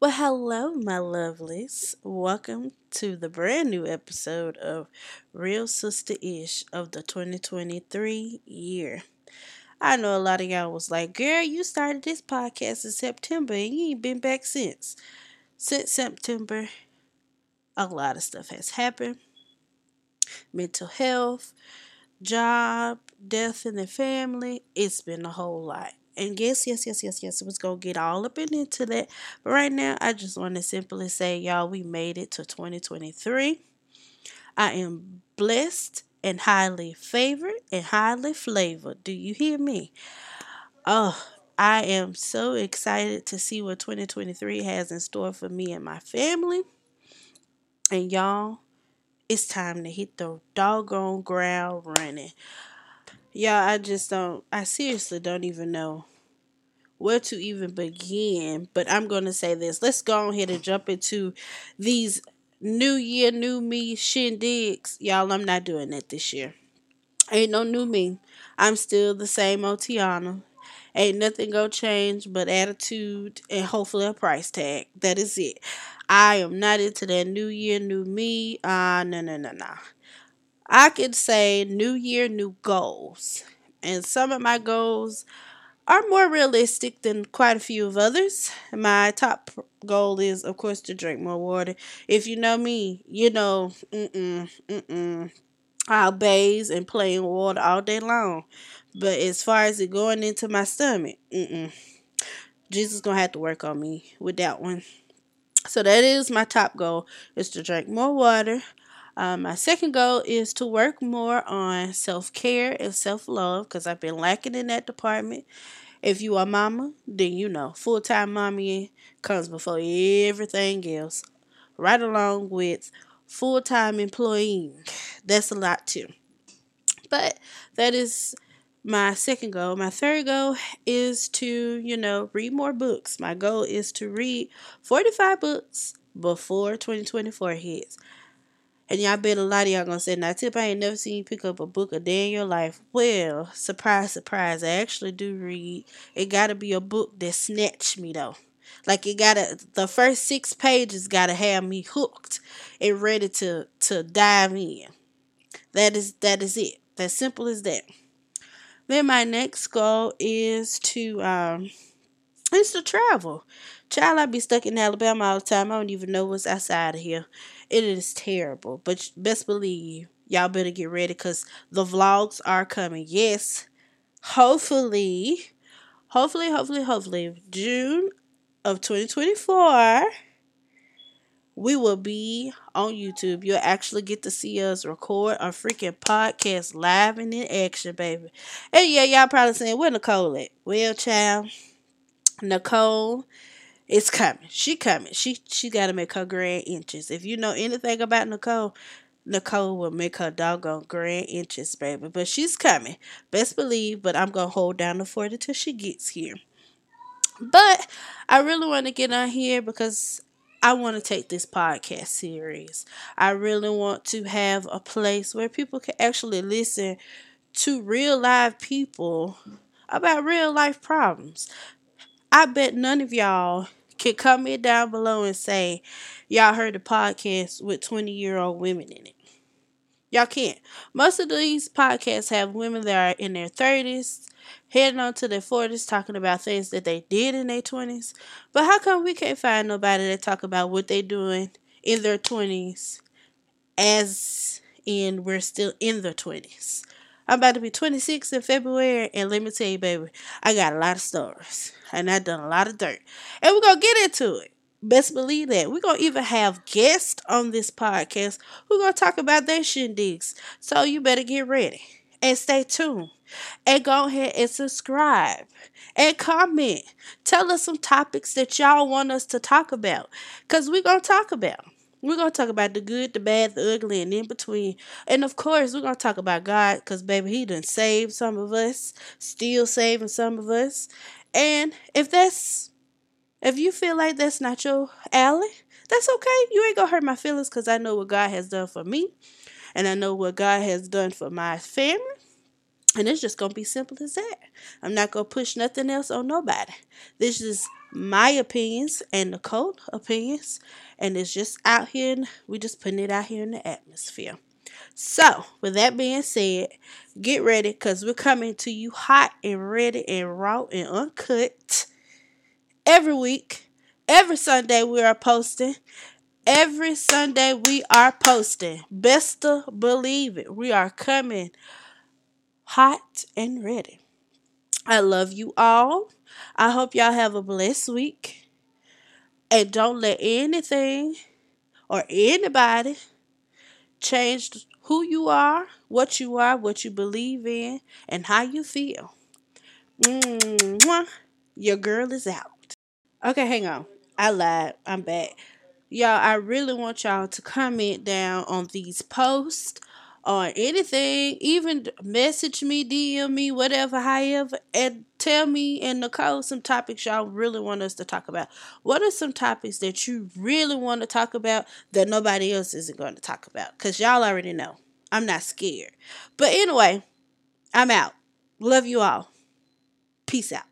Well, hello, my lovelies. Welcome to the brand new episode of Real Sister Ish of the 2023 year. I know a lot of y'all was like, girl, you started this podcast in September and you ain't been back since. Since September, a lot of stuff has happened mental health, job, death in the family. It's been a whole lot. And yes, yes, yes, yes, yes, was gonna get all up and into that. But right now, I just want to simply say, y'all, we made it to 2023. I am blessed and highly favored and highly flavored. Do you hear me? Oh, I am so excited to see what 2023 has in store for me and my family. And y'all, it's time to hit the doggone ground running. Y'all, I just don't, I seriously don't even know where to even begin. But I'm going to say this. Let's go ahead and jump into these New Year, New Me shindigs. Y'all, I'm not doing that this year. Ain't no new me. I'm still the same Otiana. Ain't nothing gonna change but attitude and hopefully a price tag. That is it. I am not into that new year, new me. Ah, uh, no, no, no, no. I could say new year, new goals. And some of my goals are more realistic than quite a few of others. My top goal is, of course, to drink more water. If you know me, you know, mm-mm, mm-mm. I'll bathe and play in water all day long. But as far as it going into my stomach, mm-mm. Jesus gonna have to work on me with that one. So that is my top goal is to drink more water. Um, my second goal is to work more on self care and self love because I've been lacking in that department. If you are mama, then you know full time mommy comes before everything else, right along with full time employee. That's a lot too. But that is my second goal. My third goal is to, you know, read more books. My goal is to read 45 books before 2024 hits. And y'all bet a lot of y'all gonna say, now Tip, I ain't never seen you pick up a book a day in your life. Well, surprise, surprise, I actually do read. It gotta be a book that snatched me though. Like it gotta the first six pages gotta have me hooked and ready to to dive in. That is that is it. As simple as that. Then my next goal is to um is to travel. Child, I be stuck in Alabama all the time. I don't even know what's outside of here. It is terrible. But best believe y'all better get ready because the vlogs are coming. Yes. Hopefully, hopefully, hopefully, hopefully, June of 2024 we will be on YouTube. You'll actually get to see us record a freaking podcast live and in action, baby. And yeah, y'all probably saying, where Nicole at? Well, child, Nicole is coming. She coming. She she gotta make her grand inches. If you know anything about Nicole, Nicole will make her doggone grand inches, baby. But she's coming. Best believe, but I'm gonna hold down the fort until she gets here. But I really want to get on here because I want to take this podcast series. I really want to have a place where people can actually listen to real live people about real life problems. I bet none of y'all can comment down below and say y'all heard the podcast with 20 year old women in it. Y'all can't. Most of these podcasts have women that are in their 30s, heading on to their 40s, talking about things that they did in their 20s. But how come we can't find nobody that talk about what they doing in their 20s as in we're still in their 20s? I'm about to be 26 in February, and let me tell you, baby, I got a lot of stories, and I done a lot of dirt, and we're gonna get into it. Best believe that. We're to even have guests on this podcast who to talk about their shindigs. So you better get ready and stay tuned. And go ahead and subscribe and comment. Tell us some topics that y'all want us to talk about. We're going to talk about. We're going to talk about the good, the bad, the ugly, and in between. And of course, we're going to talk about God because, baby, He done saved some of us, still saving some of us. And if that's if you feel like that's not your alley, that's okay. You ain't gonna hurt my feelings because I know what God has done for me, and I know what God has done for my family. And it's just gonna be simple as that. I'm not gonna push nothing else on nobody. This is my opinions and Nicole opinions, and it's just out here. And we just putting it out here in the atmosphere. So, with that being said, get ready because we're coming to you hot and ready and raw and uncut every week. Every Sunday we are posting. Every Sunday we are posting. Best to believe it. We are coming hot and ready. I love you all. I hope y'all have a blessed week. And don't let anything or anybody change who you are, what you are, what you believe in, and how you feel. Mwah. Your girl is out. Okay, hang on. I lied. I'm back. Y'all, I really want y'all to comment down on these posts or anything, even message me, DM me, whatever, however, and tell me and Nicole some topics y'all really want us to talk about. What are some topics that you really want to talk about that nobody else isn't going to talk about? Because y'all already know. I'm not scared. But anyway, I'm out. Love you all. Peace out.